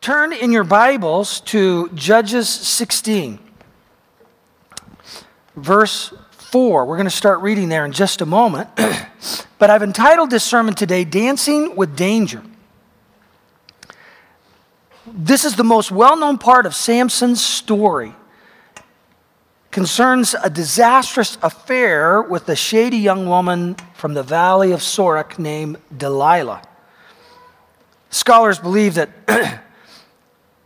Turn in your Bibles to Judges 16, verse 4. We're going to start reading there in just a moment. but I've entitled this sermon today, Dancing with Danger. This is the most well known part of Samson's story. Concerns a disastrous affair with a shady young woman from the valley of Sorek named Delilah. Scholars believe that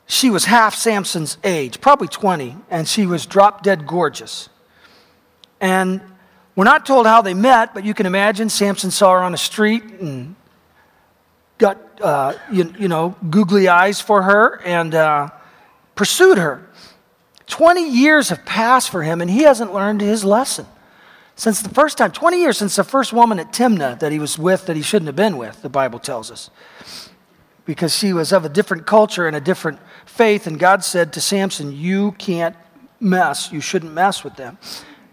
she was half Samson's age, probably 20, and she was drop dead gorgeous. And we're not told how they met, but you can imagine Samson saw her on the street and got, uh, you, you, know, googly eyes for her and uh, pursued her. 20 years have passed for him, and he hasn't learned his lesson. Since the first time, 20 years since the first woman at Timnah that he was with that he shouldn't have been with, the Bible tells us. Because she was of a different culture and a different faith, and God said to Samson, You can't mess, you shouldn't mess with them.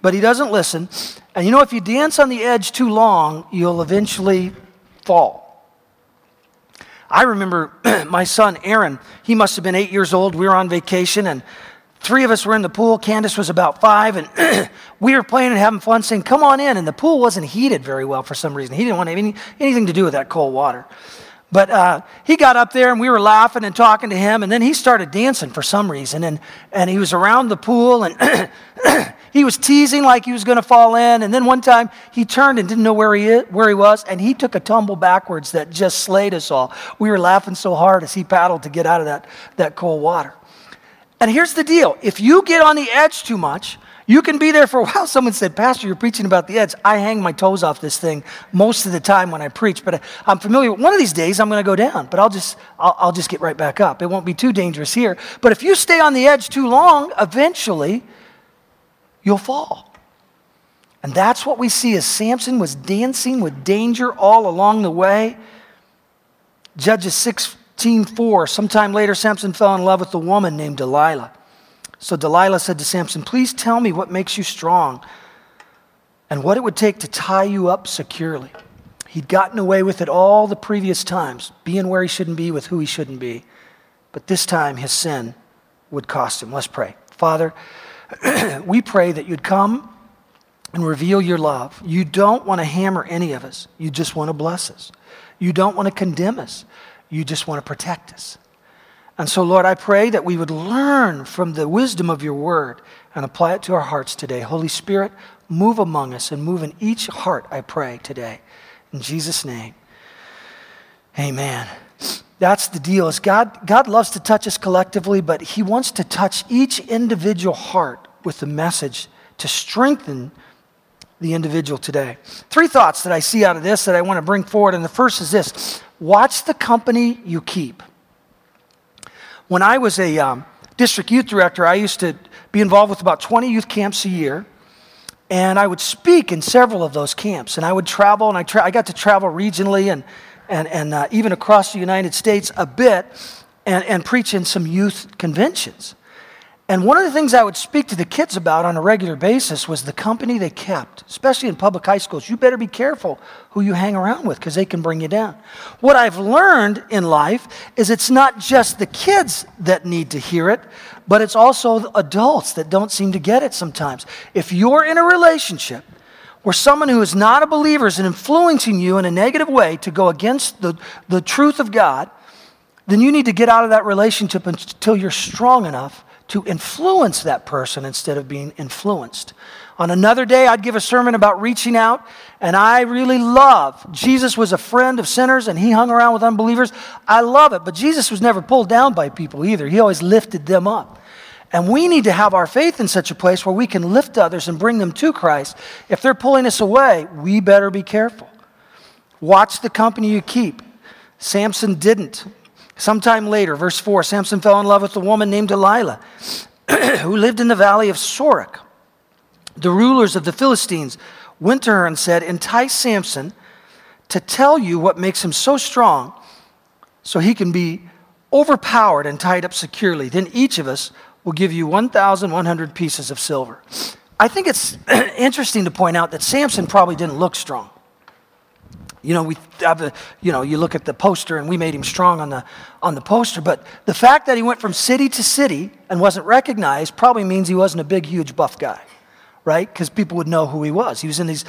But he doesn't listen. And you know, if you dance on the edge too long, you'll eventually fall. I remember my son Aaron, he must have been eight years old. We were on vacation, and Three of us were in the pool. Candace was about five, and we were playing and having fun, saying, Come on in. And the pool wasn't heated very well for some reason. He didn't want any, anything to do with that cold water. But uh, he got up there, and we were laughing and talking to him, and then he started dancing for some reason. And, and he was around the pool, and he was teasing like he was going to fall in. And then one time, he turned and didn't know where he, where he was, and he took a tumble backwards that just slayed us all. We were laughing so hard as he paddled to get out of that, that cold water. And here's the deal if you get on the edge too much, you can be there for a while. Someone said, Pastor, you're preaching about the edge. I hang my toes off this thing most of the time when I preach, but I'm familiar. One of these days, I'm going to go down, but I'll just, I'll, I'll just get right back up. It won't be too dangerous here. But if you stay on the edge too long, eventually you'll fall. And that's what we see as Samson was dancing with danger all along the way. Judges 6 4, sometime later, Samson fell in love with a woman named Delilah. So Delilah said to Samson, Please tell me what makes you strong and what it would take to tie you up securely. He'd gotten away with it all the previous times, being where he shouldn't be with who he shouldn't be. But this time, his sin would cost him. Let's pray. Father, we pray that you'd come and reveal your love. You don't want to hammer any of us, you just want to bless us. You don't want to condemn us. You just want to protect us. And so, Lord, I pray that we would learn from the wisdom of your word and apply it to our hearts today. Holy Spirit, move among us and move in each heart, I pray today. In Jesus' name, amen. That's the deal. Is God, God loves to touch us collectively, but He wants to touch each individual heart with the message to strengthen the individual today. Three thoughts that I see out of this that I want to bring forward. And the first is this watch the company you keep. When I was a um, district youth director, I used to be involved with about 20 youth camps a year. And I would speak in several of those camps. And I would travel, and I, tra- I got to travel regionally and, and, and uh, even across the United States a bit and, and preach in some youth conventions. And one of the things I would speak to the kids about on a regular basis was the company they kept, especially in public high schools. You better be careful who you hang around with because they can bring you down. What I've learned in life is it's not just the kids that need to hear it, but it's also adults that don't seem to get it sometimes. If you're in a relationship where someone who is not a believer is influencing you in a negative way to go against the, the truth of God, then you need to get out of that relationship until you're strong enough to influence that person instead of being influenced. On another day, I'd give a sermon about reaching out, and I really love Jesus was a friend of sinners and he hung around with unbelievers. I love it, but Jesus was never pulled down by people either. He always lifted them up. And we need to have our faith in such a place where we can lift others and bring them to Christ. If they're pulling us away, we better be careful. Watch the company you keep. Samson didn't. Sometime later, verse 4, Samson fell in love with a woman named Delilah who lived in the valley of Sorek. The rulers of the Philistines went to her and said, Entice Samson to tell you what makes him so strong so he can be overpowered and tied up securely. Then each of us will give you 1,100 pieces of silver. I think it's interesting to point out that Samson probably didn't look strong. You know, we you know, you look at the poster and we made him strong on the, on the poster, but the fact that he went from city to city and wasn't recognized probably means he wasn't a big, huge, buff guy, right? Because people would know who he was. He was in these,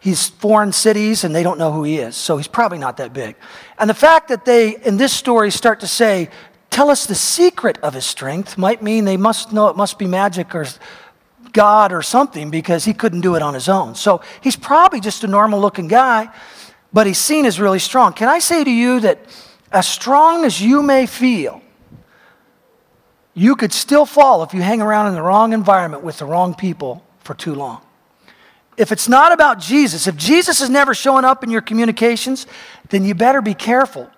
he's foreign cities and they don't know who he is, so he's probably not that big. And the fact that they, in this story, start to say, tell us the secret of his strength might mean they must know it must be magic or God or something because he couldn't do it on his own. So he's probably just a normal looking guy but he's seen as really strong. Can I say to you that as strong as you may feel, you could still fall if you hang around in the wrong environment with the wrong people for too long. If it's not about Jesus, if Jesus is never showing up in your communications, then you better be careful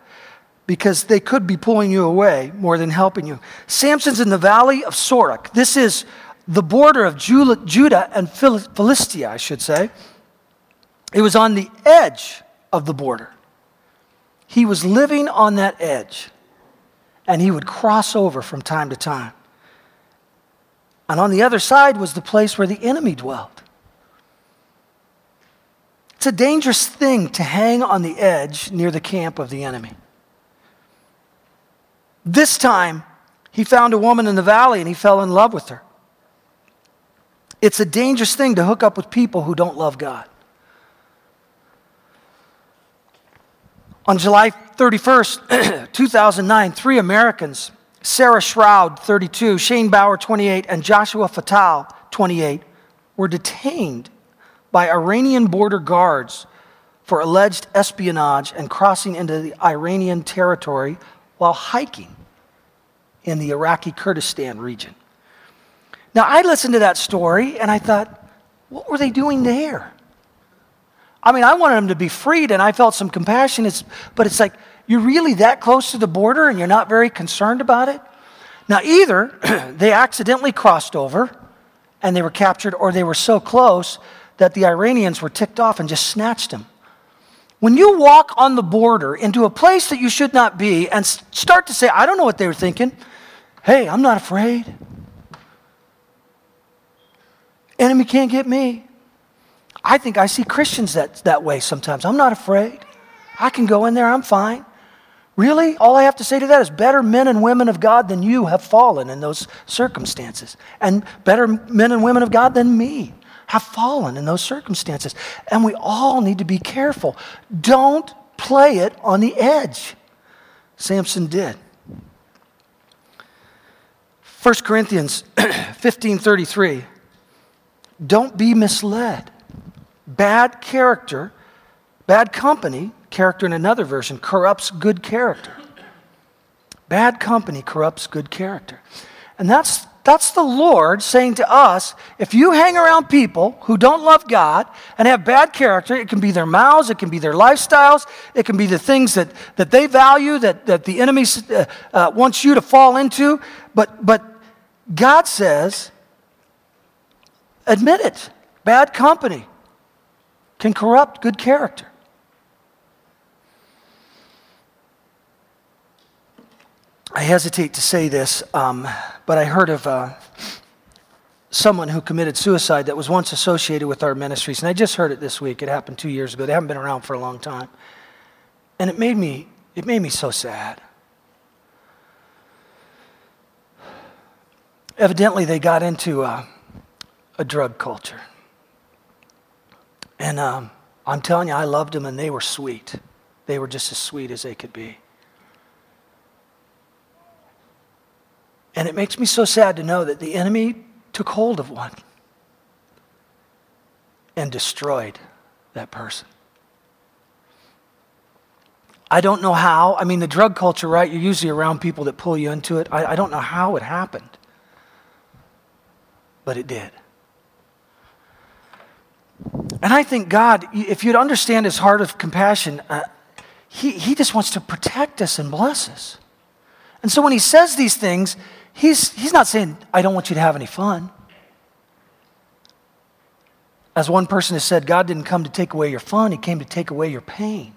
because they could be pulling you away more than helping you. Samson's in the valley of Sorek. This is the border of Judah and Philistia, I should say. It was on the edge of the border. He was living on that edge, and he would cross over from time to time. And on the other side was the place where the enemy dwelt. It's a dangerous thing to hang on the edge near the camp of the enemy. This time, he found a woman in the valley and he fell in love with her. It's a dangerous thing to hook up with people who don't love God. On July 31st, 2009, three Americans, Sarah Shourd, 32, Shane Bauer, 28, and Joshua Fattal, 28, were detained by Iranian border guards for alleged espionage and crossing into the Iranian territory while hiking in the Iraqi Kurdistan region. Now, I listened to that story and I thought, what were they doing there? I mean, I wanted them to be freed, and I felt some compassion. It's, but it's like, you're really that close to the border and you're not very concerned about it? Now, either they accidentally crossed over and they were captured, or they were so close that the Iranians were ticked off and just snatched them. When you walk on the border into a place that you should not be and start to say, I don't know what they were thinking, hey, I'm not afraid. Enemy can't get me. I think I see Christians that, that way sometimes. I'm not afraid. I can go in there, I'm fine. Really? All I have to say to that is better men and women of God than you have fallen in those circumstances. And better men and women of God than me have fallen in those circumstances. And we all need to be careful. Don't play it on the edge. Samson did. 1 Corinthians 15:33 Don't be misled. Bad character, bad company, character in another version, corrupts good character. Bad company corrupts good character. And that's, that's the Lord saying to us if you hang around people who don't love God and have bad character, it can be their mouths, it can be their lifestyles, it can be the things that, that they value, that, that the enemy uh, uh, wants you to fall into. But, but God says, admit it. Bad company can corrupt good character. I hesitate to say this, um, but I heard of uh, someone who committed suicide that was once associated with our ministries, and I just heard it this week. It happened two years ago. They haven't been around for a long time, and it made me it made me so sad. Evidently, they got into uh, a drug culture. And um, I'm telling you, I loved them and they were sweet. They were just as sweet as they could be. And it makes me so sad to know that the enemy took hold of one and destroyed that person. I don't know how. I mean, the drug culture, right? You're usually around people that pull you into it. I, I don't know how it happened, but it did. And I think God, if you'd understand his heart of compassion, uh, he, he just wants to protect us and bless us. And so when he says these things, he's, he's not saying, I don't want you to have any fun. As one person has said, God didn't come to take away your fun, he came to take away your pain.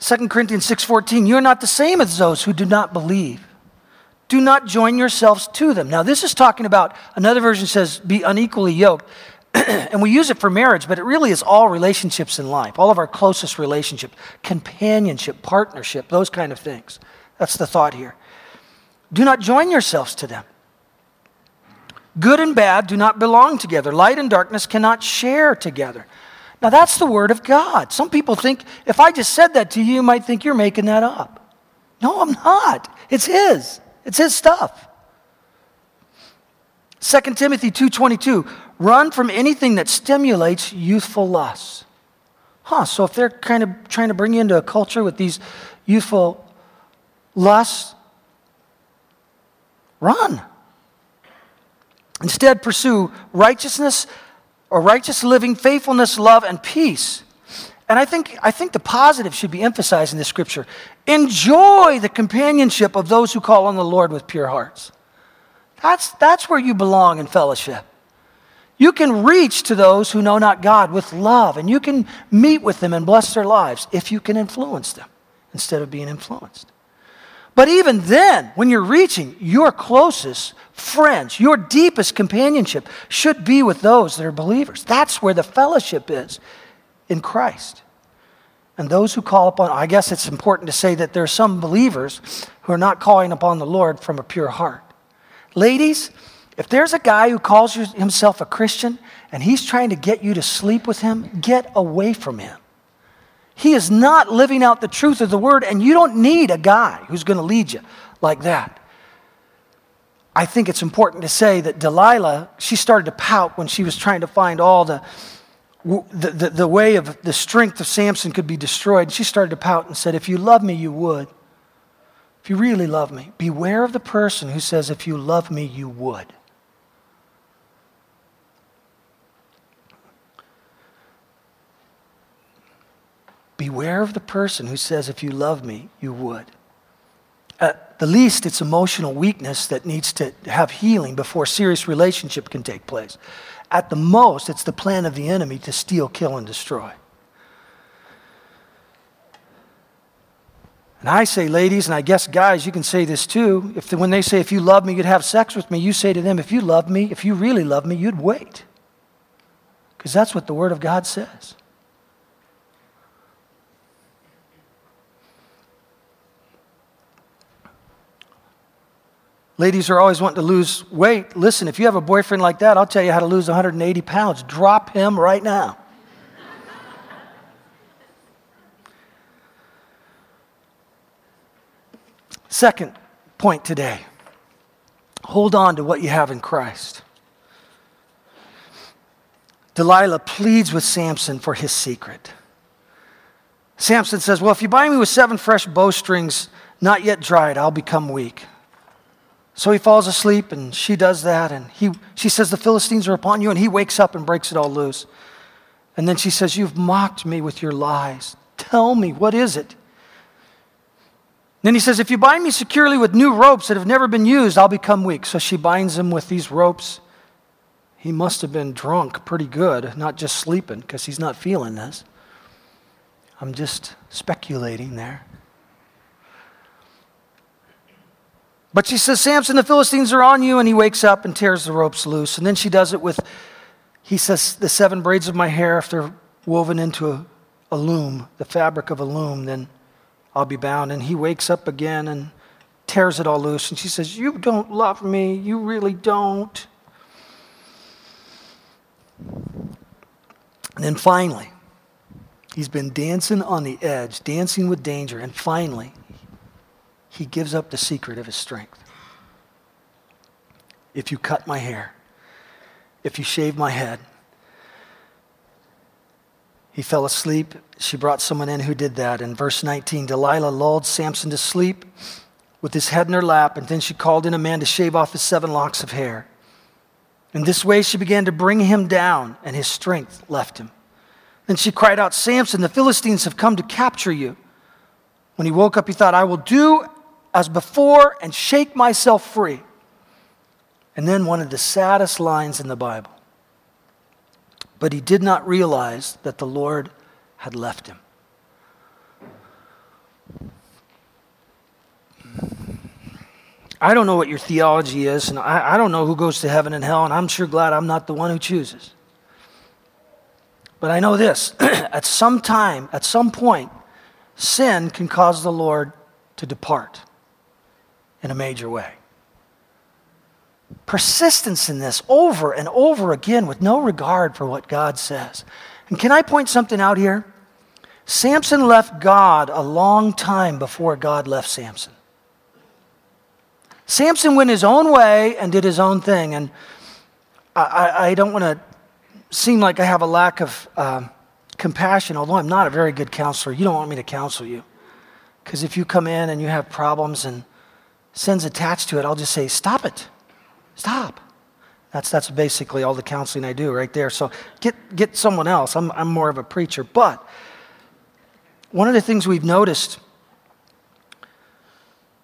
2 Corinthians 6:14 You're not the same as those who do not believe do not join yourselves to them. Now, this is talking about, another version says, be unequally yoked. and we use it for marriage, but it really is all relationships in life, all of our closest relationships, companionship, partnership, those kind of things. That's the thought here. Do not join yourselves to them. Good and bad do not belong together. Light and darkness cannot share together. Now, that's the Word of God. Some people think, if I just said that to you, you might think you're making that up. No, I'm not. It's His, it's His stuff. 2 Timothy 2:22 run from anything that stimulates youthful lusts. Huh, so if they're kind of trying to bring you into a culture with these youthful lusts, run. Instead, pursue righteousness or righteous living, faithfulness, love, and peace. And I think, I think the positive should be emphasized in this scripture. Enjoy the companionship of those who call on the Lord with pure hearts. That's, that's where you belong in fellowship. You can reach to those who know not God with love, and you can meet with them and bless their lives if you can influence them instead of being influenced. But even then, when you're reaching, your closest friends, your deepest companionship should be with those that are believers. That's where the fellowship is in Christ. And those who call upon, I guess it's important to say that there are some believers who are not calling upon the Lord from a pure heart. Ladies, if there's a guy who calls himself a Christian and he's trying to get you to sleep with him, get away from him. He is not living out the truth of the word, and you don't need a guy who's going to lead you like that. I think it's important to say that Delilah, she started to pout when she was trying to find all the, the, the, the way of the strength of Samson could be destroyed. And she started to pout and said, If you love me, you would. If you really love me, beware of the person who says, If you love me, you would. Beware of the person who says, If you love me, you would. At the least, it's emotional weakness that needs to have healing before serious relationship can take place. At the most, it's the plan of the enemy to steal, kill, and destroy. And I say, ladies, and I guess guys, you can say this too. If the, when they say, if you love me, you'd have sex with me, you say to them, if you love me, if you really love me, you'd wait. Because that's what the Word of God says. Ladies are always wanting to lose weight. Listen, if you have a boyfriend like that, I'll tell you how to lose 180 pounds. Drop him right now. Second point today hold on to what you have in Christ. Delilah pleads with Samson for his secret. Samson says, Well, if you bind me with seven fresh bowstrings, not yet dried, I'll become weak. So he falls asleep, and she does that. And he, she says, The Philistines are upon you. And he wakes up and breaks it all loose. And then she says, You've mocked me with your lies. Tell me, what is it? Then he says, If you bind me securely with new ropes that have never been used, I'll become weak. So she binds him with these ropes. He must have been drunk pretty good, not just sleeping, because he's not feeling this. I'm just speculating there. But she says, Samson, the Philistines are on you. And he wakes up and tears the ropes loose. And then she does it with, he says, the seven braids of my hair, if they're woven into a, a loom, the fabric of a loom, then I'll be bound. And he wakes up again and tears it all loose. And she says, You don't love me. You really don't. And then finally, he's been dancing on the edge, dancing with danger. And finally, he gives up the secret of his strength. If you cut my hair, if you shave my head, he fell asleep. She brought someone in who did that. In verse 19, Delilah lulled Samson to sleep with his head in her lap, and then she called in a man to shave off his seven locks of hair. In this way, she began to bring him down, and his strength left him. Then she cried out, Samson, the Philistines have come to capture you. When he woke up, he thought, I will do as before and shake myself free. And then one of the saddest lines in the Bible. But he did not realize that the Lord had left him. I don't know what your theology is, and I, I, don't know who goes to heaven and hell, and I'm sure glad I'm not the one who chooses. But I know this at some time, at some point, sin can cause the Lord to depart in a major way. Persistence in this over and over again with no regard for what God says. And can I point something out here? Samson left God a long time before God left Samson. Samson went his own way and did his own thing. And I, I don't want to seem like I have a lack of uh, compassion, although I'm not a very good counselor. You don't want me to counsel you. Because if you come in and you have problems and sin's attached to it, I'll just say, stop it. Stop. That's, that's basically all the counseling I do right there. So get, get someone else. I'm, I'm more of a preacher. But one of the things we've noticed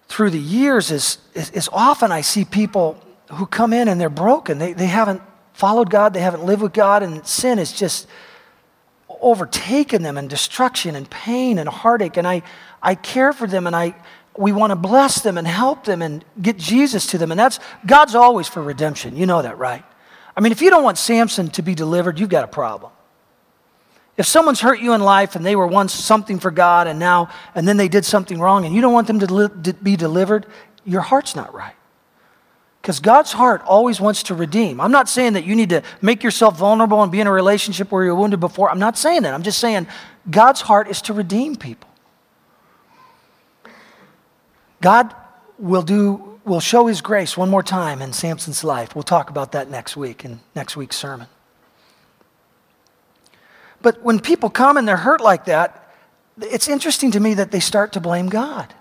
through the years is, is, is, often I see people who come in and they're broken. They, they haven't followed God, they haven't lived with God, and sin has just overtaken them and destruction and pain and heartache. And I, I care for them and I, we want to bless them and help them and get Jesus to them. And that's God's always for redemption. You know that, right? I mean, if you don't want Samson to be delivered, you've got a problem. If someone's hurt you in life and they were once something for God and now, and then they did something wrong and you don't want them to, be delivered, your heart's not right. Because God's heart always wants to redeem. I'm not saying that you need to make yourself vulnerable and be in a relationship where you're wounded before. I'm not saying that. I'm just saying God's heart is to redeem people. God will do will show his grace one more time in Samson's life. We'll talk about that next week in next week's sermon. But when people come and they're hurt like that, it's interesting to me that they start to blame God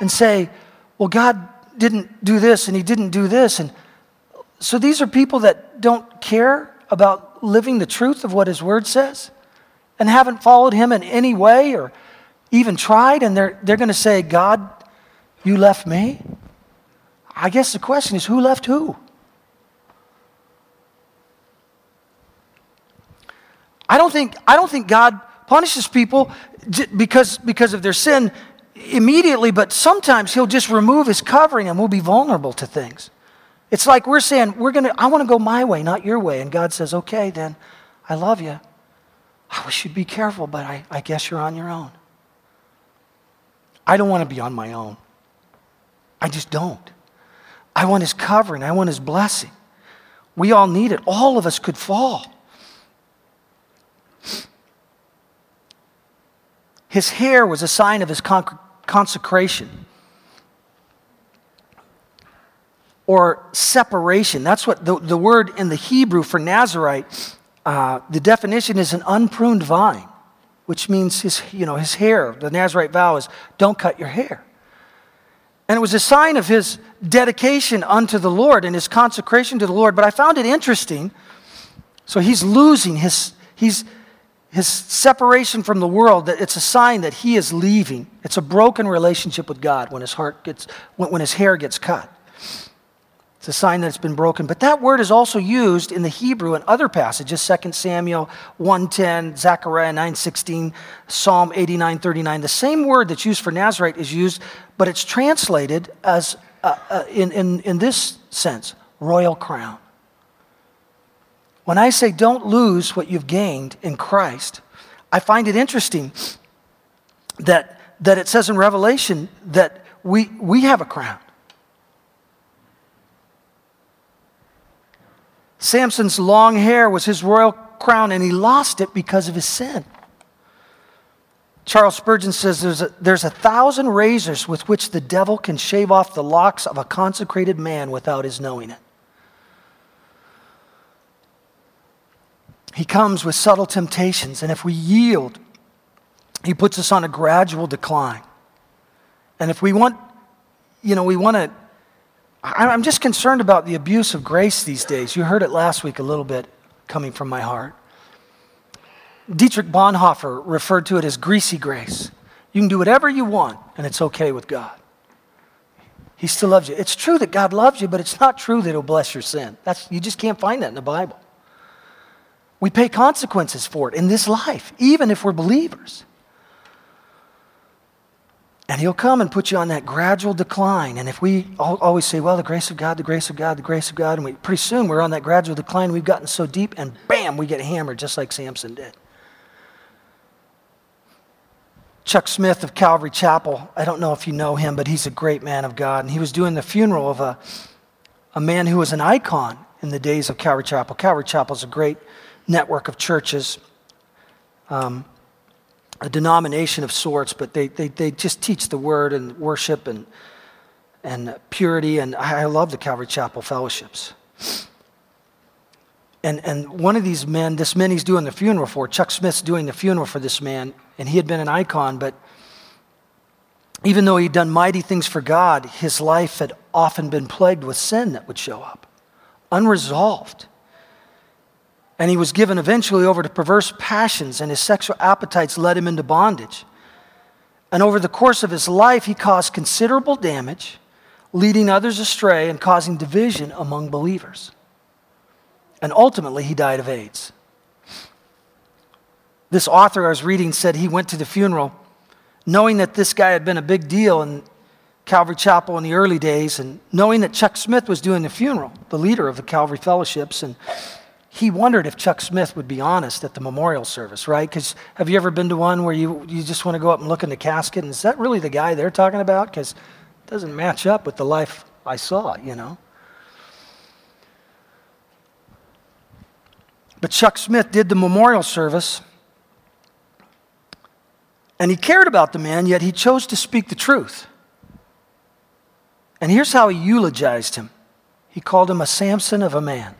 and say, well, God didn't do this and he didn't do this. And so these are people that don't care about living the truth of what his word says and haven't followed him in any way or even tried. And they're, they're going to say, God, you left me? I guess the question is who left who? I don't think, I don't think God punishes people because, because of their sin immediately, but sometimes He'll just remove His covering and we'll be vulnerable to things. It's like we're saying, we're gonna, I want to go my way, not your way. And God says, okay, then I love you. I wish you'd be careful, but I, I guess you're on your own. I don't want to be on my own. I just don't. I want His covering, I want His blessing. We all need it. All of us could fall. His hair was a sign of his con- consecration or separation. That's what the, the word in the Hebrew for Nazarite, uh, the definition is an unpruned vine, which means his, you know, his hair. The Nazarite vow is don't cut your hair. And it was a sign of his dedication unto the Lord and his consecration to the Lord. But I found it interesting. So he's losing his, he's, his separation from the world, that it's a sign that he is leaving. It's a broken relationship with God when his heart gets, when, when his hair gets cut. It's a sign that it's been broken. But that word is also used in the Hebrew in other passages, 2 Samuel 1.10, Zechariah 9.16, Psalm 89.39. The same word that's used for Nazarite is used, but it's translated as uh, uh, in, in, in this sense, royal crown. When I say don't lose what you've gained in Christ, I find it interesting that, that it says in Revelation that we, we have a crown. Samson's long hair was his royal crown, and he lost it because of his sin. Charles Spurgeon says there's a, there's a thousand razors with which the devil can shave off the locks of a consecrated man without his knowing it. He comes with subtle temptations, and if we yield, He puts us on a gradual decline. And if we want, you know, we want to, I'm just concerned about the abuse of grace these days. You heard it last week a little bit coming from my heart. Dietrich Bonhoeffer referred to it as greasy grace. You can do whatever you want, and it's okay with God. He still loves you. It's true that God loves you, but it's not true that He'll bless your sin. That's, you just can't find that in the Bible. We pay consequences for it in this life, even if we're believers. And he'll come and put you on that gradual decline. And if we always say, well, the grace of God, the grace of God, the grace of God, and we, pretty soon we're on that gradual decline, we've gotten so deep, and bam, we get hammered just like Samson did. Chuck Smith of Calvary Chapel, I don't know if you know him, but he's a great man of God. And he was doing the funeral of a, a man who was an icon in the days of Calvary Chapel. Calvary Chapel is a great network of churches. Um, a denomination of sorts, but they, they, they just teach the word and worship and, and purity. And I love the Calvary Chapel fellowships. And, and one of these men, this man he's doing the funeral for, Chuck Smith's doing the funeral for this man, and he had been an icon, but even though he'd done mighty things for God, his life had often been plagued with sin that would show up, unresolved. And he was given eventually over to perverse passions, and his sexual appetites led him into bondage. And over the course of his life, he caused considerable damage, leading others astray and causing division among believers. And ultimately, he died of AIDS. This author I was reading said he went to the funeral knowing that this guy had been a big deal in Calvary Chapel in the early days, and knowing that Chuck Smith was doing the funeral, the leader of the Calvary Fellowships. And he wondered if Chuck Smith would be honest at the memorial service, right? Because have you ever been to one where you, you just want to go up and look in the casket? And is that really the guy they're talking about? Because it doesn't match up with the life I saw, you know? But Chuck Smith did the memorial service, and he cared about the man, yet he chose to speak the truth. And here's how he eulogized him he called him a Samson of a man.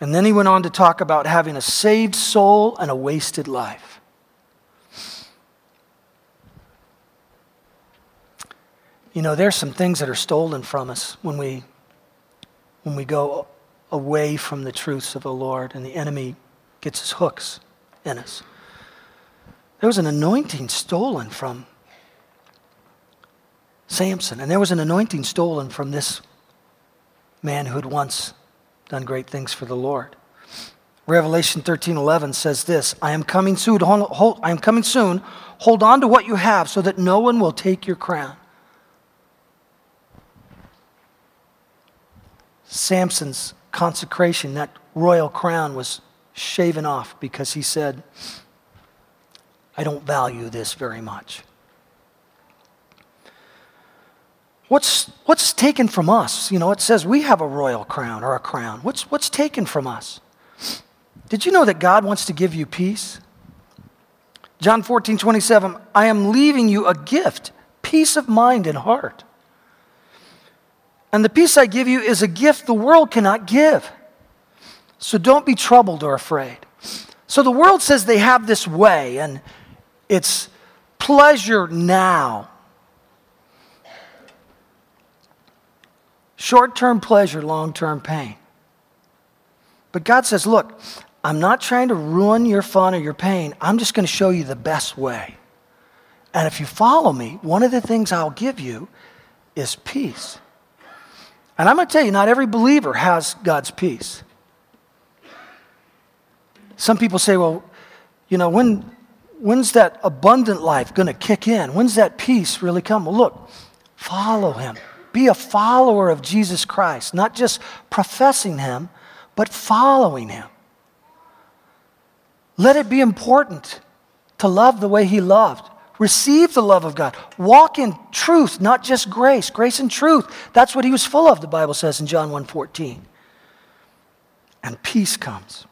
And then he went on to talk about having a saved soul and a wasted life. You know, there's some things that are stolen from us when we when we go away from the truths of the Lord and the enemy gets his hooks in us. There was an anointing stolen from Samson, and there was an anointing stolen from this man who had once done great things for the Lord. Revelation 13:11 says this, I am coming soon, hold, I am coming soon. Hold on to what you have so that no one will take your crown. Samson's consecration, that royal crown was shaven off because he said, I don't value this very much. What's, what's taken from us? You know, it says we have a royal crown or a crown. What's, what's taken from us? Did you know that God wants to give you peace? John 14, 27, I am leaving you a gift, peace of mind and heart. And the peace I give you is a gift the world cannot give. So don't be troubled or afraid. So the world says they have this way, and it's pleasure now. Short term pleasure, long term pain. But God says, look, I'm not trying to ruin your fun or your pain. I'm just going to show you the best way. And if you follow me, one of the things I'll give you is peace. And I'm going to tell you, not every believer has God's peace. Some people say, well, you know, when, when's that abundant life going to kick in? When's that peace really come? Well, look, follow him. Be a follower of Jesus Christ, not just professing him, but following him. Let it be important to love the way he loved. Receive the love of God. Walk in truth, not just grace. Grace and truth. That's what he was full of, the Bible says in John 1:14. And peace comes.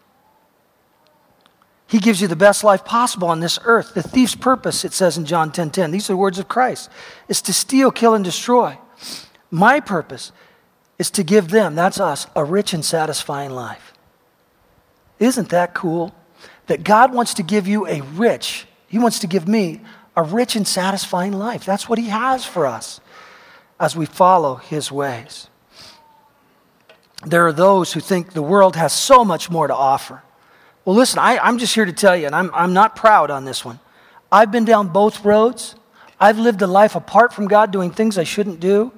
He gives you the best life possible on this earth. The thief's purpose, it says in John 10:10. 10, 10, these are the words of Christ, is to steal, kill, and destroy. My purpose is to give them, that's us, a rich and satisfying life. Isn't that cool? That God wants to give you a rich, He wants to give me a rich and satisfying life. That's what He has for us as we follow His ways. There are those who think the world has so much more to offer. Well, listen, I, am just here to tell you, and I'm, I'm not proud on this one. I've been down both roads. I've lived a life apart from God doing things I shouldn't do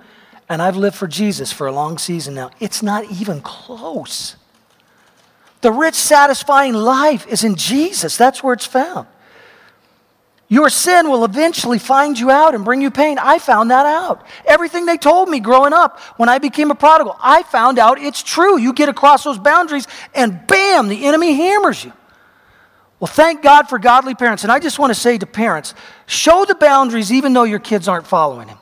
and I've lived for Jesus for a long season now. It's not even close. The rich, satisfying life is in Jesus. That's where it's found. Your sin will eventually find you out and bring you pain. I found that out. Everything they told me growing up when I became a prodigal, I found out it's true. You get across those boundaries and bam, the enemy hammers you. Well, thank God for godly parents. And I just want to say to parents show the boundaries even though your kids aren't following Him.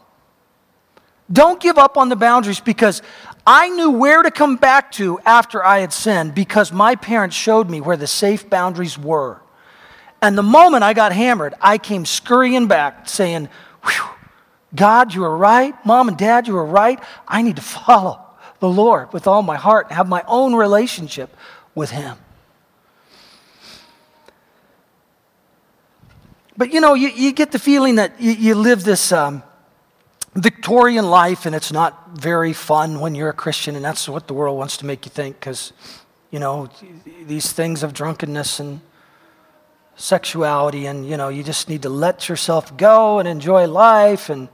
Don't give up on the boundaries because I knew where to come back to after I had sinned because my parents showed me where the safe boundaries were. And the moment I got hammered, I came scurrying back saying, God, you were right. Mom and dad, you were right. I need to follow the Lord with all my heart and have my own relationship with Him. But you know, you, you get the feeling that you, you live this um, Victorian life and it's not very fun when you're a Christian, and that's what the world wants to make you think because, you know, these things of drunkenness and sexuality, and, you know, you just need to let yourself go and enjoy life and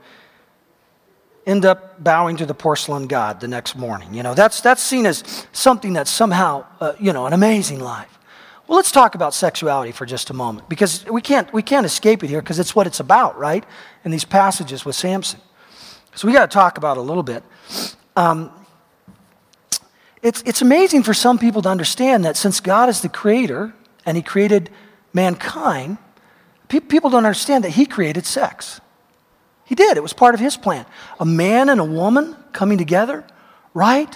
end up bowing to the porcelain god the next morning. You know, that's, that's seen as something that's somehow, uh, you know, an amazing life. Well, let's talk about sexuality for just a moment because we can't, we can't escape it here because it's what it's about, right? In these passages with Samson. So we got to talk about a little bit. Um, it's, it's amazing for some people to understand that since God is the creator and he created mankind, pe- people don't understand that he created sex. He did, it was part of his plan. A man and a woman coming together, right?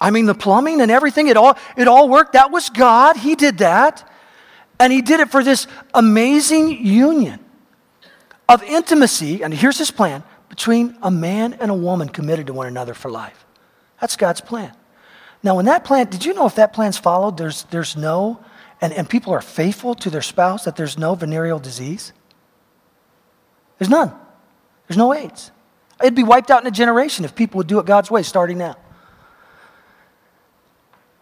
I mean, the plumbing and everything, it all, it all worked. That was God. He did that. And He did it for this amazing union of intimacy. And here's His plan between a man and a woman committed to one another for life. That's God's plan. Now, when that plan, did you know if that plan's followed, there's, there's no, and, and people are faithful to their spouse, that there's no venereal disease? There's none. There's no AIDS. It'd be wiped out in a generation if people would do it God's way starting now.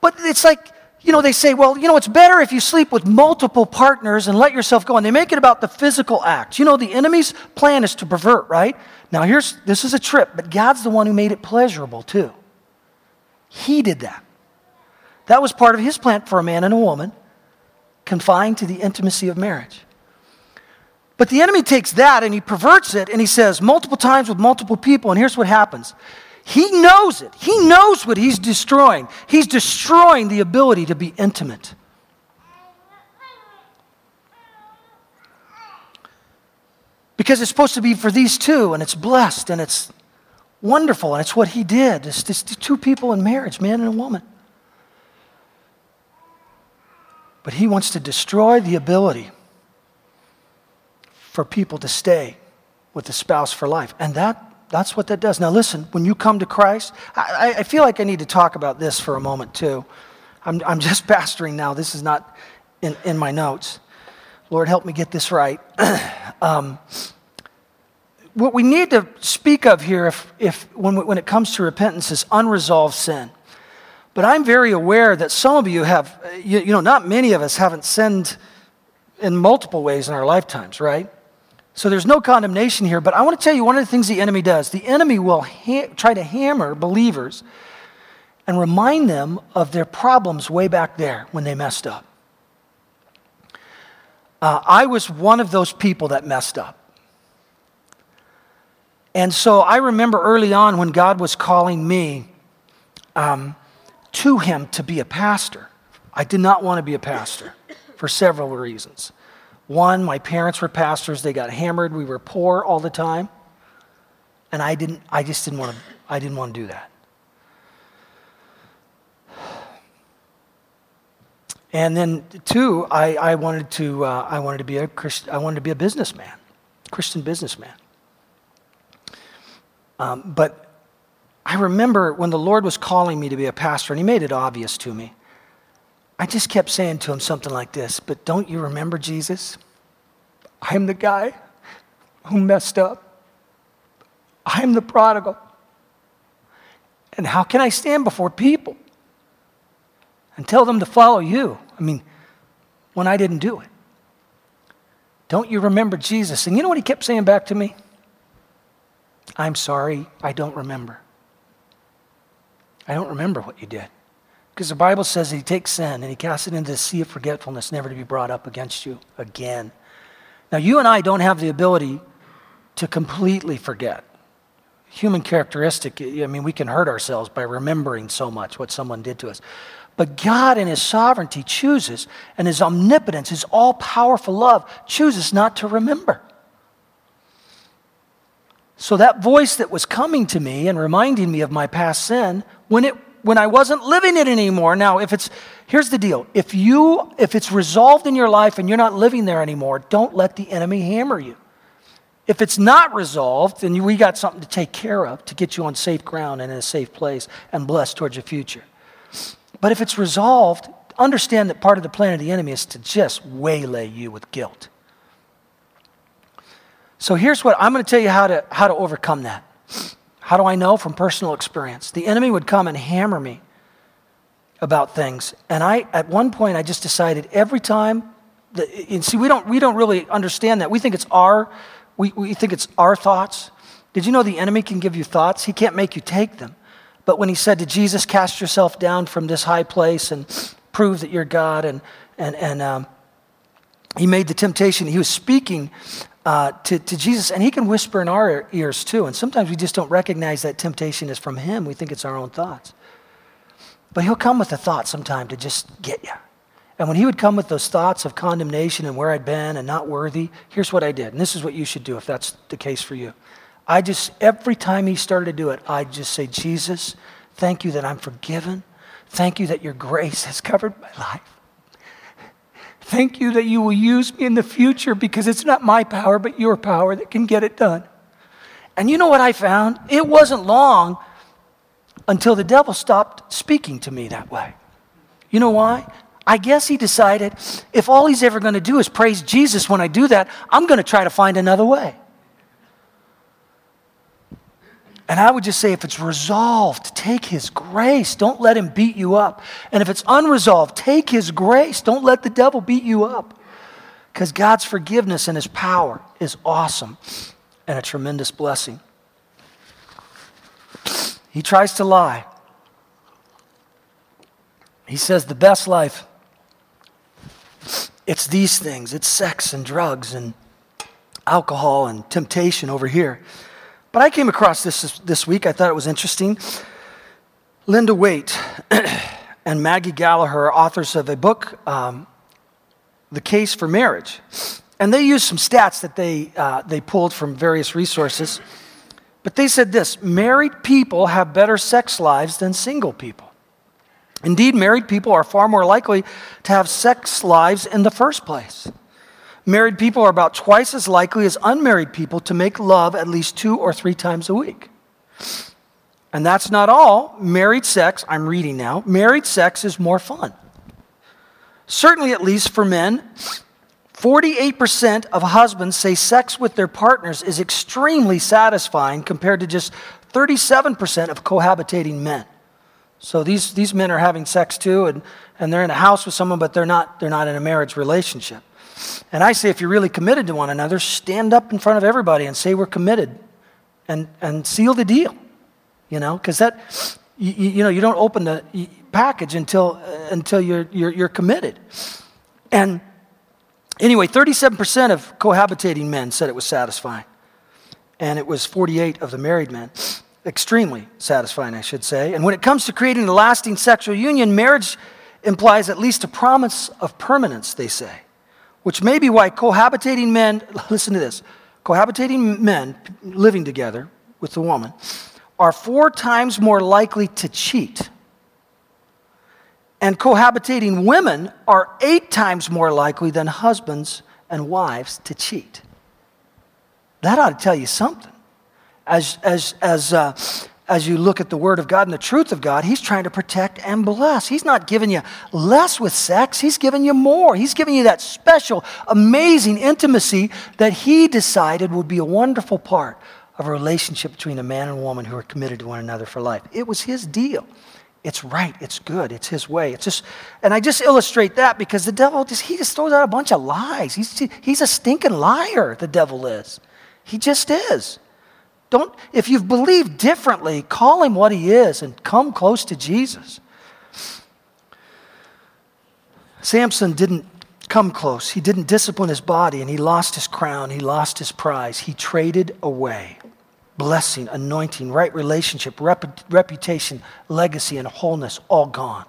But it's like, you know, they say, well, you know, it's better if you sleep with multiple partners and let yourself go. And they make it about the physical act. You know, the enemy's plan is to pervert, right? Now, here's this is a trip, but God's the one who made it pleasurable, too. He did that. That was part of his plan for a man and a woman, confined to the intimacy of marriage. But the enemy takes that and he perverts it and he says multiple times with multiple people, and here's what happens he knows it. He knows what he's destroying. He's destroying the ability to be intimate. Because it's supposed to be for these two, and it's blessed, and it's wonderful, and it's what he did. It's just two people in marriage, man and a woman. But he wants to destroy the ability for people to stay with the spouse for life. And that that's what that does. Now, listen, when you come to Christ, I, I, feel like I need to talk about this for a moment, too. I'm, I'm just pastoring now. This is not in, in my notes. Lord, help me get this right. um, what we need to speak of here, if, if, when, when it comes to repentance, is unresolved sin. But I'm very aware that some of you have, you, you know, not many of us haven't sinned in multiple ways in our lifetimes, right? So there's no condemnation here, but I want to tell you one of the things the enemy does. The enemy will ha- try to hammer believers and remind them of their problems way back there when they messed up. Uh, I was one of those people that messed up. And so I remember early on when God was calling me um, to Him to be a pastor. I did not want to be a pastor for several reasons. One, my parents were pastors. They got hammered. We were poor all the time. And I didn't, I just didn't want to, I didn't want to do that. And then two, I, I wanted to, uh, I wanted to be a Christ, I wanted to be a businessman, Christian businessman. Um, but I remember when the Lord was calling me to be a pastor, and He made it obvious to me. I just kept saying to him something like this, but don't you remember Jesus? I'm the guy who messed up. I'm the prodigal. And how can I stand before people and tell them to follow you? I mean, when I didn't do it. Don't you remember Jesus? And you know what he kept saying back to me? I'm sorry, I don't remember. I don't remember what you did. Because the Bible says that he takes sin and he casts it into the sea of forgetfulness, never to be brought up against you again. Now, you and I don't have the ability to completely forget. Human characteristic, I mean, we can hurt ourselves by remembering so much what someone did to us. But God, in His sovereignty, chooses, and His omnipotence, His all powerful love, chooses not to remember. So that voice that was coming to me and reminding me of my past sin, when it when I wasn't living it anymore. Now, if it's here's the deal. If you if it's resolved in your life and you're not living there anymore, don't let the enemy hammer you. If it's not resolved, then we got something to take care of to get you on safe ground and in a safe place and blessed towards your future. But if it's resolved, understand that part of the plan of the enemy is to just waylay you with guilt. So here's what I'm going to tell you how to, how to overcome that. How do I know? From personal experience. The enemy would come and hammer me about things. And I, at one point, I just decided every time, that, and see, we don't, we don't really understand that. We think it's our, we, we think it's our thoughts. Did you know the enemy can give you thoughts? He can't make you take them. But when he said to Jesus, cast yourself down from this high place and prove that you're God, and, and, and um, he made the temptation, he was speaking uh, to, to Jesus, and he can whisper in our ears too. And sometimes we just don't recognize that temptation is from him. We think it's our own thoughts. But he'll come with a thought sometime to just get you. And when he would come with those thoughts of condemnation and where I'd been and not worthy, here's what I did. And this is what you should do if that's the case for you. I just, every time he started to do it, I'd just say, Jesus, thank you that I'm forgiven. Thank you that your grace has covered my life. Thank you that you will use me in the future because it's not my power, but your power that can get it done. And you know what I found? It wasn't long until the devil stopped speaking to me that way. You know why? I guess he decided if all he's ever going to do is praise Jesus when I do that, I'm going to try to find another way. And I would just say if it's resolved, take His grace. Don't let Him beat you up. And if it's unresolved, take His grace. Don't let the devil beat you up. Because God's forgiveness and His power is awesome and a tremendous blessing. He tries to lie. He says the best life, it's these things it's sex and drugs and alcohol and temptation over here. But I came across this this week. I thought it was interesting. Linda Waite and Maggie Gallagher authors of a book, um, The Case for Marriage. And they used some stats that they, uh, they pulled from various resources. But they said this married people have better sex lives than single people. Indeed, married people are far more likely to have sex lives in the first place. Married people are about twice as likely as unmarried people to make love at least two or three times a week. And that's not all. Married sex, I'm reading now, married sex is more fun. Certainly, at least for men, 48% of husbands say sex with their partners is extremely satisfying compared to just 37% of cohabitating men. So these, these men are having sex too, and, and they're in a house with someone, but they're not, they're not in a marriage relationship. And I say, if you're really committed to one another, stand up in front of everybody and say we're committed and, and seal the deal. You know, because that, you, you, know, you don't open the package until, until you're, you're, you're committed. And anyway, 37% of cohabitating men said it was satisfying. And it was 48 of the married men. Extremely satisfying, I should say. And when it comes to creating a lasting sexual union, marriage implies at least a promise of permanence, they say which may be why cohabitating men, listen to this, cohabitating men living together with the woman are four times more likely to cheat. And cohabitating women are eight times more likely than husbands and wives to cheat. That ought to tell you something. As, as, as, uh, as you look at the Word of God and the truth of God, He's trying to protect and bless. He's not giving you less with sex, He's giving you more. He's giving you that special, amazing intimacy that He decided would be a wonderful part of a relationship between a man and a woman who are committed to one another for life. It was His deal. It's right, it's good, it's His way. It's just, and I just illustrate that because the devil just, he just throws out a bunch of lies. He's, he's a stinking liar, the devil is. He just is. Don't, if you've believed differently, call him what he is and come close to Jesus. Samson didn't come close. He didn't discipline his body, and he lost his crown. He lost his prize. He traded away blessing, anointing, right relationship, rep- reputation, legacy, and wholeness all gone.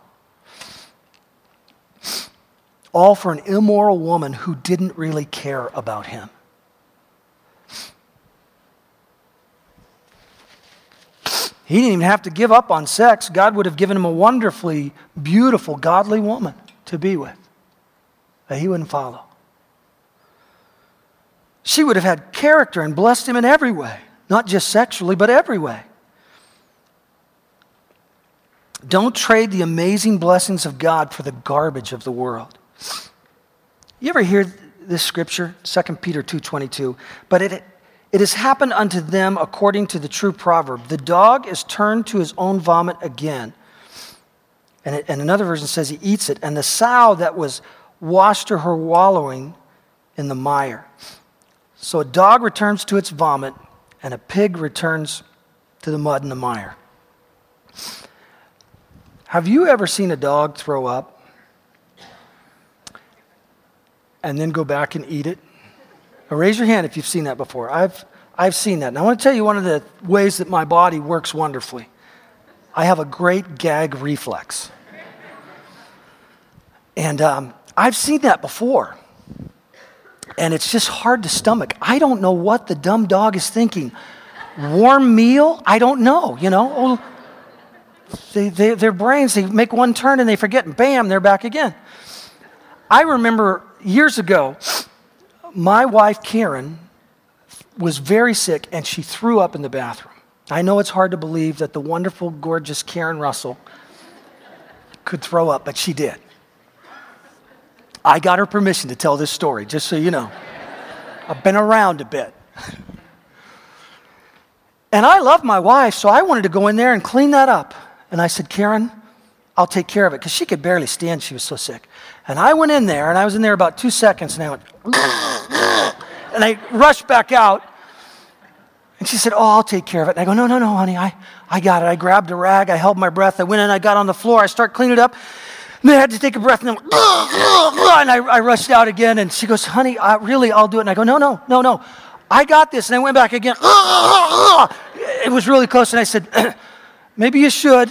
All for an immoral woman who didn't really care about him. He didn't even have to give up on sex. God would have given him a wonderfully beautiful, godly woman to be with that he wouldn't follow. She would have had character and blessed him in every way, not just sexually, but every way. Don't trade the amazing blessings of God for the garbage of the world. You ever hear this scripture, 2 Peter 2:22? But it it has happened unto them according to the true proverb. The dog is turned to his own vomit again. And, it, and another version says he eats it. And the sow that was washed to her wallowing in the mire. So a dog returns to its vomit, and a pig returns to the mud and the mire. Have you ever seen a dog throw up and then go back and eat it? Now raise your hand if you've seen that before. I've, I've seen that. And I want to tell you one of the ways that my body works wonderfully. I have a great gag reflex. And um, I've seen that before. And it's just hard to stomach. I don't know what the dumb dog is thinking. Warm meal? I don't know, you know. Oh, they, they, their brains, they make one turn and they forget, and bam, they're back again. I remember years ago, my wife, Karen, was very sick and she threw up in the bathroom. I know it's hard to believe that the wonderful, gorgeous Karen Russell could throw up, but she did. I got her permission to tell this story, just so you know. I've been around a bit. And I love my wife, so I wanted to go in there and clean that up. And I said, Karen, I'll take care of it, because she could barely stand. She was so sick. And I went in there, and I was in there about two seconds, and I went, and I rushed back out. And she said, Oh, I'll take care of it. And I go, No, no, no, honey, I, I got it. I grabbed a rag, I held my breath, I went in, I got on the floor, I start cleaning it up. And then I had to take a breath and then, and I, I rushed out again. And she goes, honey, I, really, I'll do it. And I go, no, no, no, no. I got this. And I went back again. It was really close. And I said, maybe you should,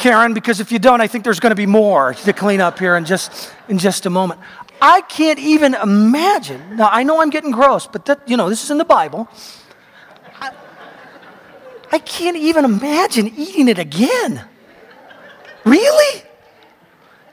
Karen, because if you don't, I think there's going to be more to clean up here in just, in just a moment. I can't even imagine. Now, I know I'm getting gross, but that, you know, this is in the Bible. I, I can't even imagine eating it again. Really?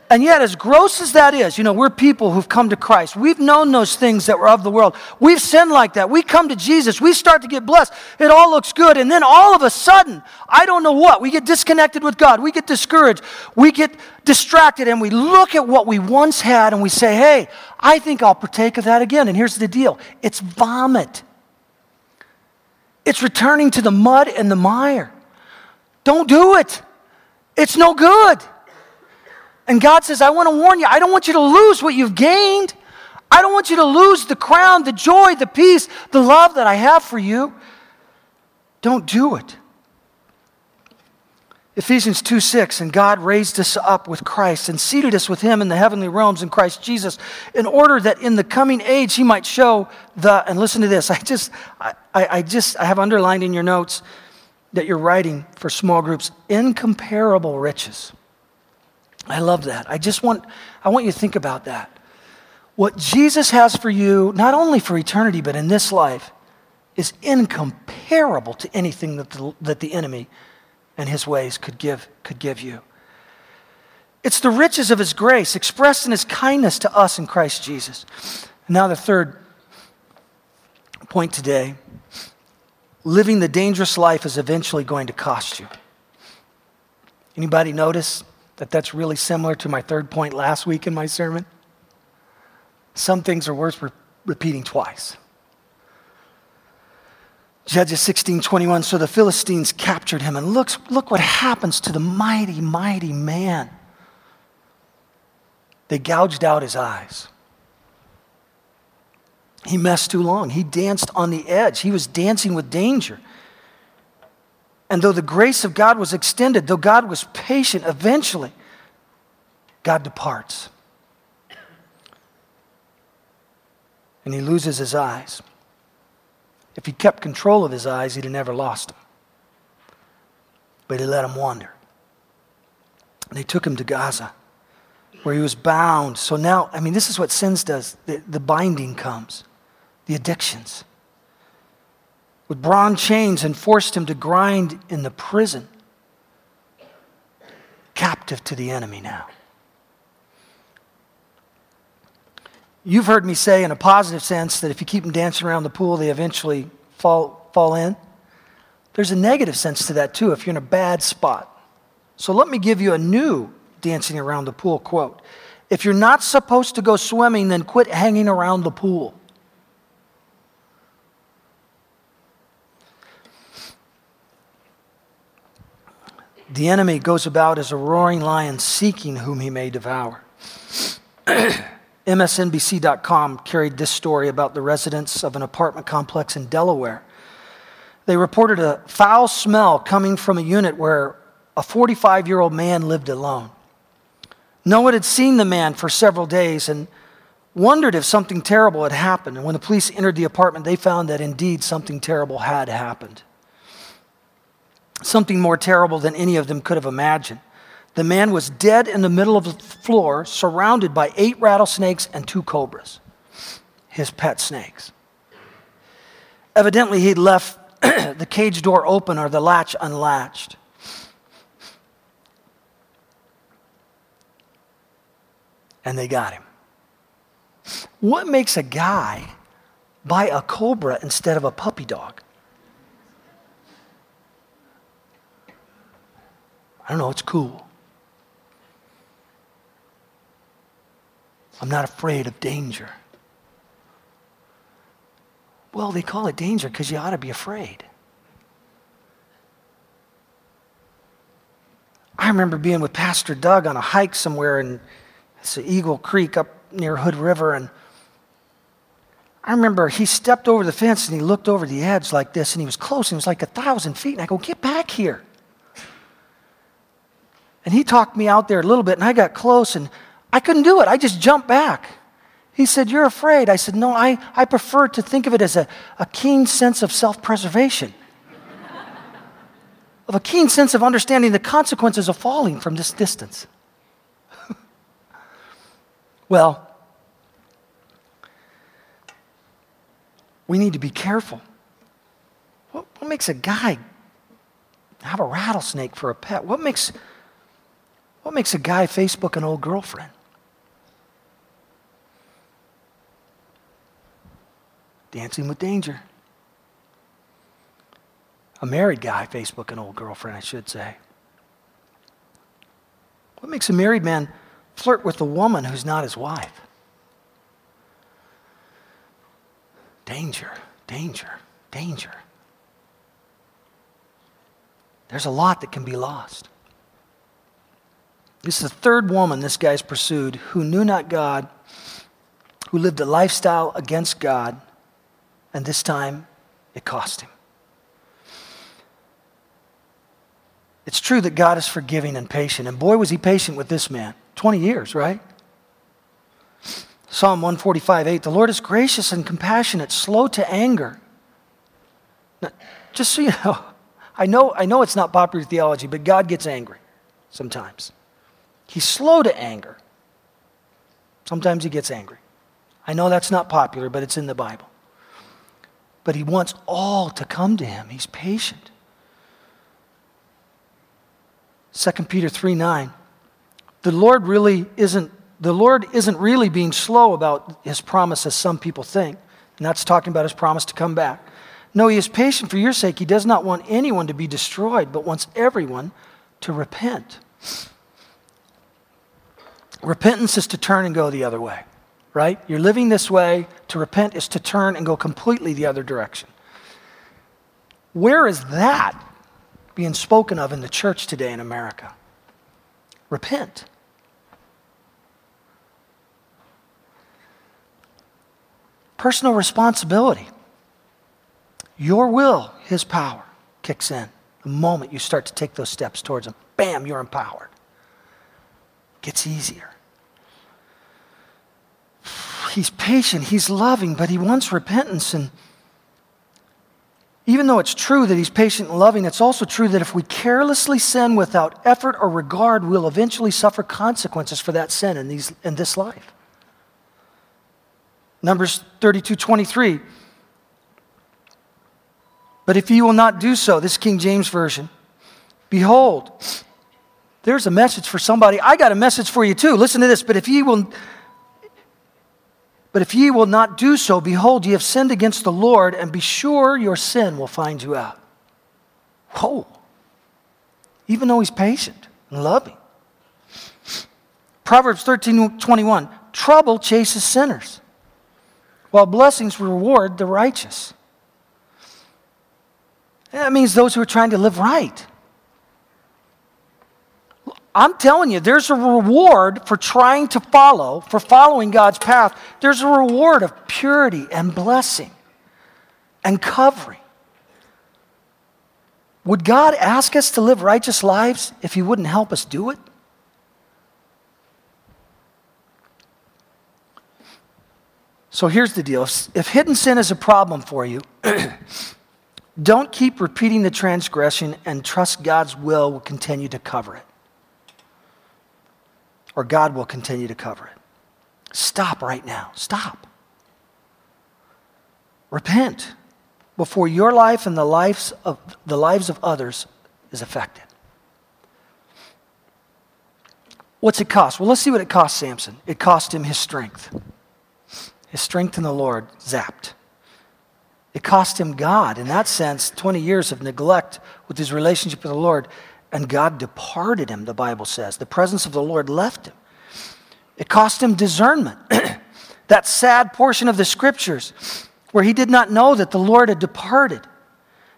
And yet, as gross as that is, you know, we're people who've come to Christ. We've known those things that were of the world. We've sinned like that. We come to Jesus. We start to get blessed. It all looks good. And then all of a sudden, I don't know what, we get disconnected with God. We get discouraged. We get distracted. And we look at what we once had and we say, hey, I think I'll partake of that again. And here's the deal it's vomit, it's returning to the mud and the mire. Don't do it, it's no good. And God says, I want to warn you, I don't want you to lose what you've gained. I don't want you to lose the crown, the joy, the peace, the love that I have for you. Don't do it. Ephesians 2 6, and God raised us up with Christ and seated us with him in the heavenly realms in Christ Jesus, in order that in the coming age he might show the, and listen to this, I just, I, I just, I have underlined in your notes that you're writing for small groups, incomparable riches I love that. I just want, I want you to think about that. What Jesus has for you, not only for eternity, but in this life, is incomparable to anything that the, that the enemy and his ways could give, could give you. It's the riches of his grace expressed in his kindness to us in Christ Jesus. now, the third point today living the dangerous life is eventually going to cost you. Anybody notice? That that's really similar to my third point last week in my sermon? Some things are worth re- repeating twice. Judges 16 21. So the Philistines captured him, and look, look what happens to the mighty, mighty man. They gouged out his eyes. He messed too long. He danced on the edge. He was dancing with danger. And though the grace of God was extended, though God was patient, eventually God departs. and he loses his eyes. If he kept control of his eyes, he'd have never lost them. But he let them wander. They took him to Gaza, where he was bound. So now, I mean, this is what sins does the, the binding comes, the addictions. With bronze chains and forced him to grind in the prison, captive to the enemy now. You've heard me say, in a positive sense, that if you keep them dancing around the pool, they eventually fall, fall in. There's a negative sense to that, too, if you're in a bad spot. So let me give you a new dancing around the pool quote. If you're not supposed to go swimming, then quit hanging around the pool. The enemy goes about as a roaring lion seeking whom he may devour. MSNBC.com carried this story about the residents of an apartment complex in Delaware. They reported a foul smell coming from a unit where a 45 year old man lived alone. No one had seen the man for several days and wondered if something terrible had happened. And when the police entered the apartment, they found that indeed something terrible had happened. Something more terrible than any of them could have imagined. The man was dead in the middle of the floor, surrounded by eight rattlesnakes and two cobras, his pet snakes. Evidently, he'd left the cage door open or the latch unlatched. And they got him. What makes a guy buy a cobra instead of a puppy dog? I don't know, it's cool. I'm not afraid of danger. Well, they call it danger because you ought to be afraid. I remember being with Pastor Doug on a hike somewhere in it's Eagle Creek up near Hood River, and I remember he stepped over the fence and he looked over the edge like this, and he was close, and it was like a thousand feet. And I go, Get back here. And he talked me out there a little bit, and I got close, and I couldn't do it. I just jumped back. He said, You're afraid. I said, No, I, I prefer to think of it as a, a keen sense of self preservation, of a keen sense of understanding the consequences of falling from this distance. well, we need to be careful. What, what makes a guy have a rattlesnake for a pet? What makes, what makes a guy Facebook an old girlfriend? Dancing with danger. A married guy, Facebook an old girlfriend, I should say. What makes a married man flirt with a woman who's not his wife? Danger, danger, danger. There's a lot that can be lost. This is the third woman this guy's pursued who knew not God, who lived a lifestyle against God, and this time it cost him. It's true that God is forgiving and patient, and boy, was he patient with this man. 20 years, right? Psalm 145 8 The Lord is gracious and compassionate, slow to anger. Now, just so you know, I know, I know it's not popular theology, but God gets angry sometimes. He's slow to anger. Sometimes he gets angry. I know that's not popular, but it's in the Bible but he wants all to come to him. He's patient. 2 Peter 3 9. The Lord really isn't, the Lord isn't really being slow about his promise as some people think. And that's talking about his promise to come back. No, he is patient for your sake. He does not want anyone to be destroyed, but wants everyone to repent. Repentance is to turn and go the other way right? You're living this way. To repent is to turn and go completely the other direction. Where is that being spoken of in the church today in America? Repent. Personal responsibility. Your will, His power, kicks in the moment you start to take those steps towards Him. Bam, you're empowered. Gets easier. He's patient, He's loving, but He wants repentance. And even though it's true that He's patient and loving, it's also true that if we carelessly sin without effort or regard, we'll eventually suffer consequences for that sin in, these, in this life. Numbers 32 23. But if you will not do so, this King James Version, behold, there's a message for somebody. I got a message for you too. Listen to this. But if ye will but if ye will not do so, behold, ye have sinned against the Lord, and be sure your sin will find you out. Whoa. Even though he's patient and loving. Proverbs 13 21. Trouble chases sinners, while blessings reward the righteous. That means those who are trying to live right. I'm telling you, there's a reward for trying to follow, for following God's path. There's a reward of purity and blessing and covering. Would God ask us to live righteous lives if He wouldn't help us do it? So here's the deal if hidden sin is a problem for you, don't keep repeating the transgression and trust God's will will continue to cover it or God will continue to cover it. Stop right now. Stop. Repent before your life and the lives of the lives of others is affected. What's it cost? Well, let's see what it cost Samson. It cost him his strength. His strength in the Lord zapped. It cost him God. In that sense, 20 years of neglect with his relationship with the Lord and God departed him, the Bible says. The presence of the Lord left him. It cost him discernment. that sad portion of the scriptures where he did not know that the Lord had departed.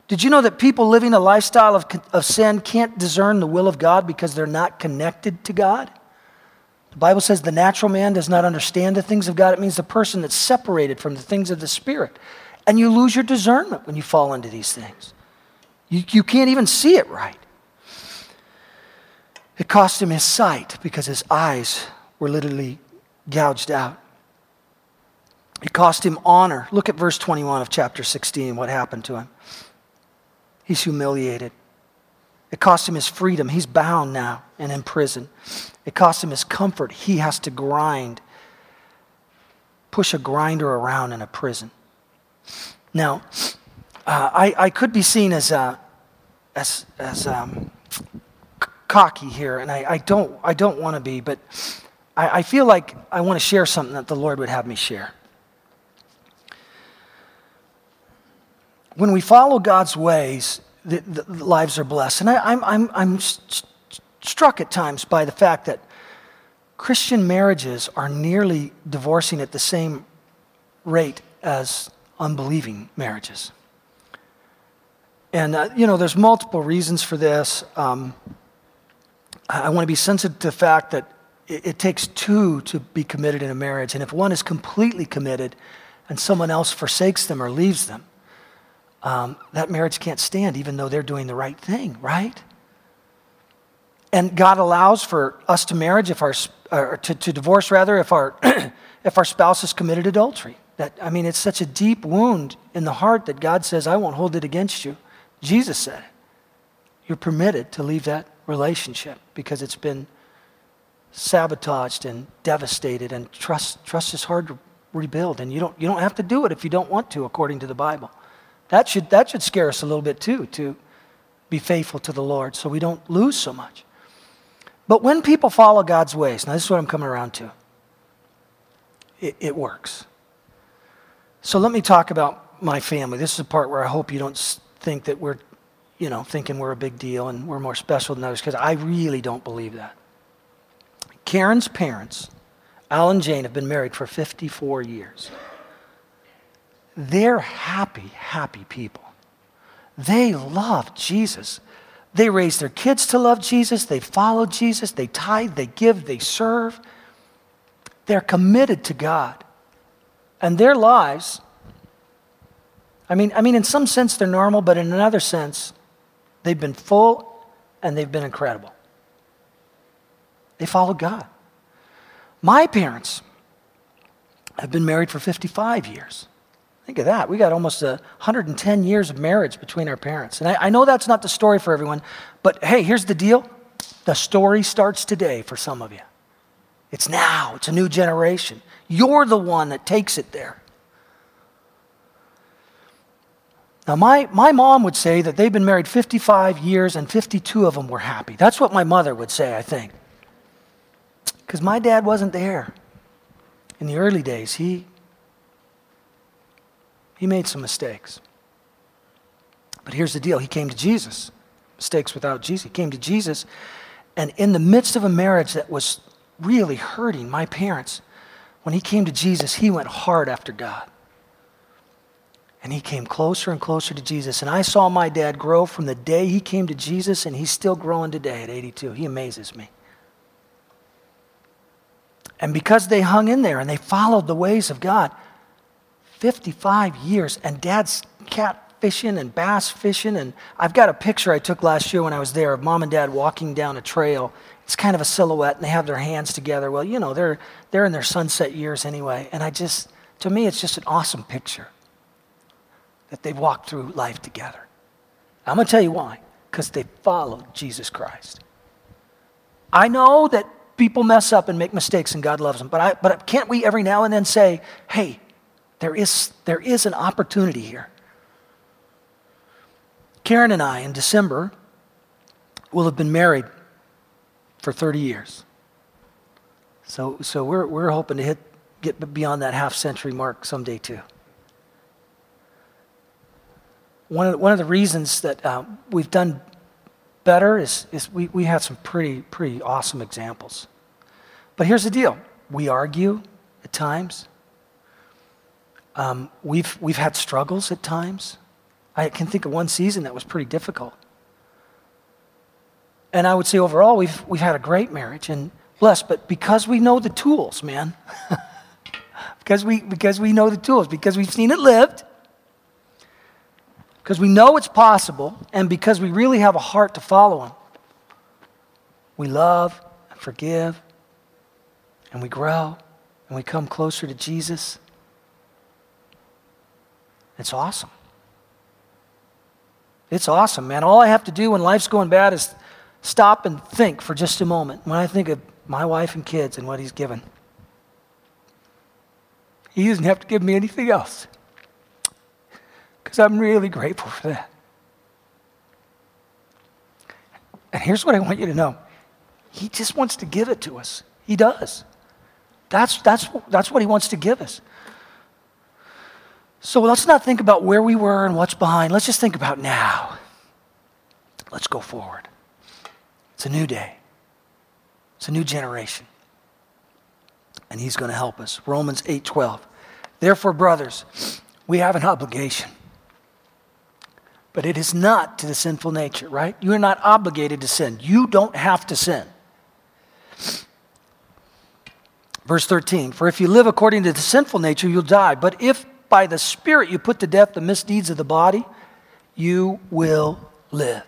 Did you know that people living a lifestyle of, of sin can't discern the will of God because they're not connected to God? The Bible says the natural man does not understand the things of God. It means the person that's separated from the things of the Spirit. And you lose your discernment when you fall into these things. You, you can't even see it right. It cost him his sight because his eyes were literally gouged out. It cost him honor. Look at verse 21 of chapter 16, what happened to him. He's humiliated. It cost him his freedom. He's bound now and in prison. It cost him his comfort. He has to grind, push a grinder around in a prison. Now, uh, I, I could be seen as, uh, as, as um, cocky here, and I, I don't, I don't want to be, but I, I feel like I want to share something that the Lord would have me share. When we follow God's ways, the, the lives are blessed. And I, I'm, I'm, I'm st- struck at times by the fact that Christian marriages are nearly divorcing at the same rate as unbelieving marriages. And, uh, you know, there's multiple reasons for this. Um, I want to be sensitive to the fact that it, it takes two to be committed in a marriage. And if one is completely committed and someone else forsakes them or leaves them, um, that marriage can't stand, even though they're doing the right thing, right? And God allows for us to marriage if our or to, to divorce rather if our if our spouse has committed adultery. That I mean, it's such a deep wound in the heart that God says, "I won't hold it against you." Jesus said, "You're permitted to leave that relationship because it's been sabotaged and devastated and trust trust is hard to rebuild and you don't you don't have to do it if you don't want to according to the bible. That should that should scare us a little bit too to be faithful to the lord so we don't lose so much. But when people follow god's ways now this is what i'm coming around to. It, it works. So let me talk about my family. This is a part where i hope you don't think that we're you know, thinking we're a big deal and we're more special than others because I really don't believe that. Karen's parents, Al and Jane, have been married for 54 years. They're happy, happy people. They love Jesus. They raise their kids to love Jesus. They follow Jesus. They tithe, they give, they serve. They're committed to God. And their lives, I mean, I mean, in some sense they're normal, but in another sense, They've been full and they've been incredible. They followed God. My parents, have been married for 55 years. Think of that. We got almost 110 years of marriage between our parents. And I, I know that's not the story for everyone, but hey, here's the deal the story starts today for some of you. It's now, it's a new generation. You're the one that takes it there. Now, my, my mom would say that they've been married 55 years and 52 of them were happy. That's what my mother would say, I think. Because my dad wasn't there in the early days. He, he made some mistakes. But here's the deal He came to Jesus. Mistakes without Jesus. He came to Jesus, and in the midst of a marriage that was really hurting my parents, when he came to Jesus, he went hard after God. And he came closer and closer to Jesus. And I saw my dad grow from the day he came to Jesus, and he's still growing today at 82. He amazes me. And because they hung in there and they followed the ways of God, 55 years, and dad's cat fishing and bass fishing. And I've got a picture I took last year when I was there of mom and dad walking down a trail. It's kind of a silhouette, and they have their hands together. Well, you know, they're, they're in their sunset years anyway. And I just, to me, it's just an awesome picture that they've walked through life together. I'm going to tell you why because they followed Jesus Christ. I know that people mess up and make mistakes and God loves them, but, I, but can't we every now and then say, hey, there is, there is an opportunity here. Karen and I, in December, will have been married for 30 years. So, so we're, we're hoping to hit, get beyond that half century mark someday, too. One of, one of the reasons that uh, we've done better is, is we, we have some pretty, pretty awesome examples. But here's the deal we argue at times, um, we've, we've had struggles at times. I can think of one season that was pretty difficult. And I would say overall, we've, we've had a great marriage and blessed, but because we know the tools, man, because, we, because we know the tools, because we've seen it lived, because we know it's possible, and because we really have a heart to follow Him, we love and forgive, and we grow, and we come closer to Jesus. It's awesome. It's awesome, man. All I have to do when life's going bad is stop and think for just a moment. When I think of my wife and kids and what He's given, He doesn't have to give me anything else because I'm really grateful for that. And here's what I want you to know He just wants to give it to us. He does. That's, that's, that's what He wants to give us. So let's not think about where we were and what's behind. Let's just think about now. Let's go forward. It's a new day, it's a new generation. And he's going to help us. Romans 8:12. Therefore, brothers, we have an obligation. But it is not to the sinful nature, right? You are not obligated to sin. You don't have to sin. Verse 13 For if you live according to the sinful nature, you'll die. But if by the Spirit you put to death the misdeeds of the body, you will live.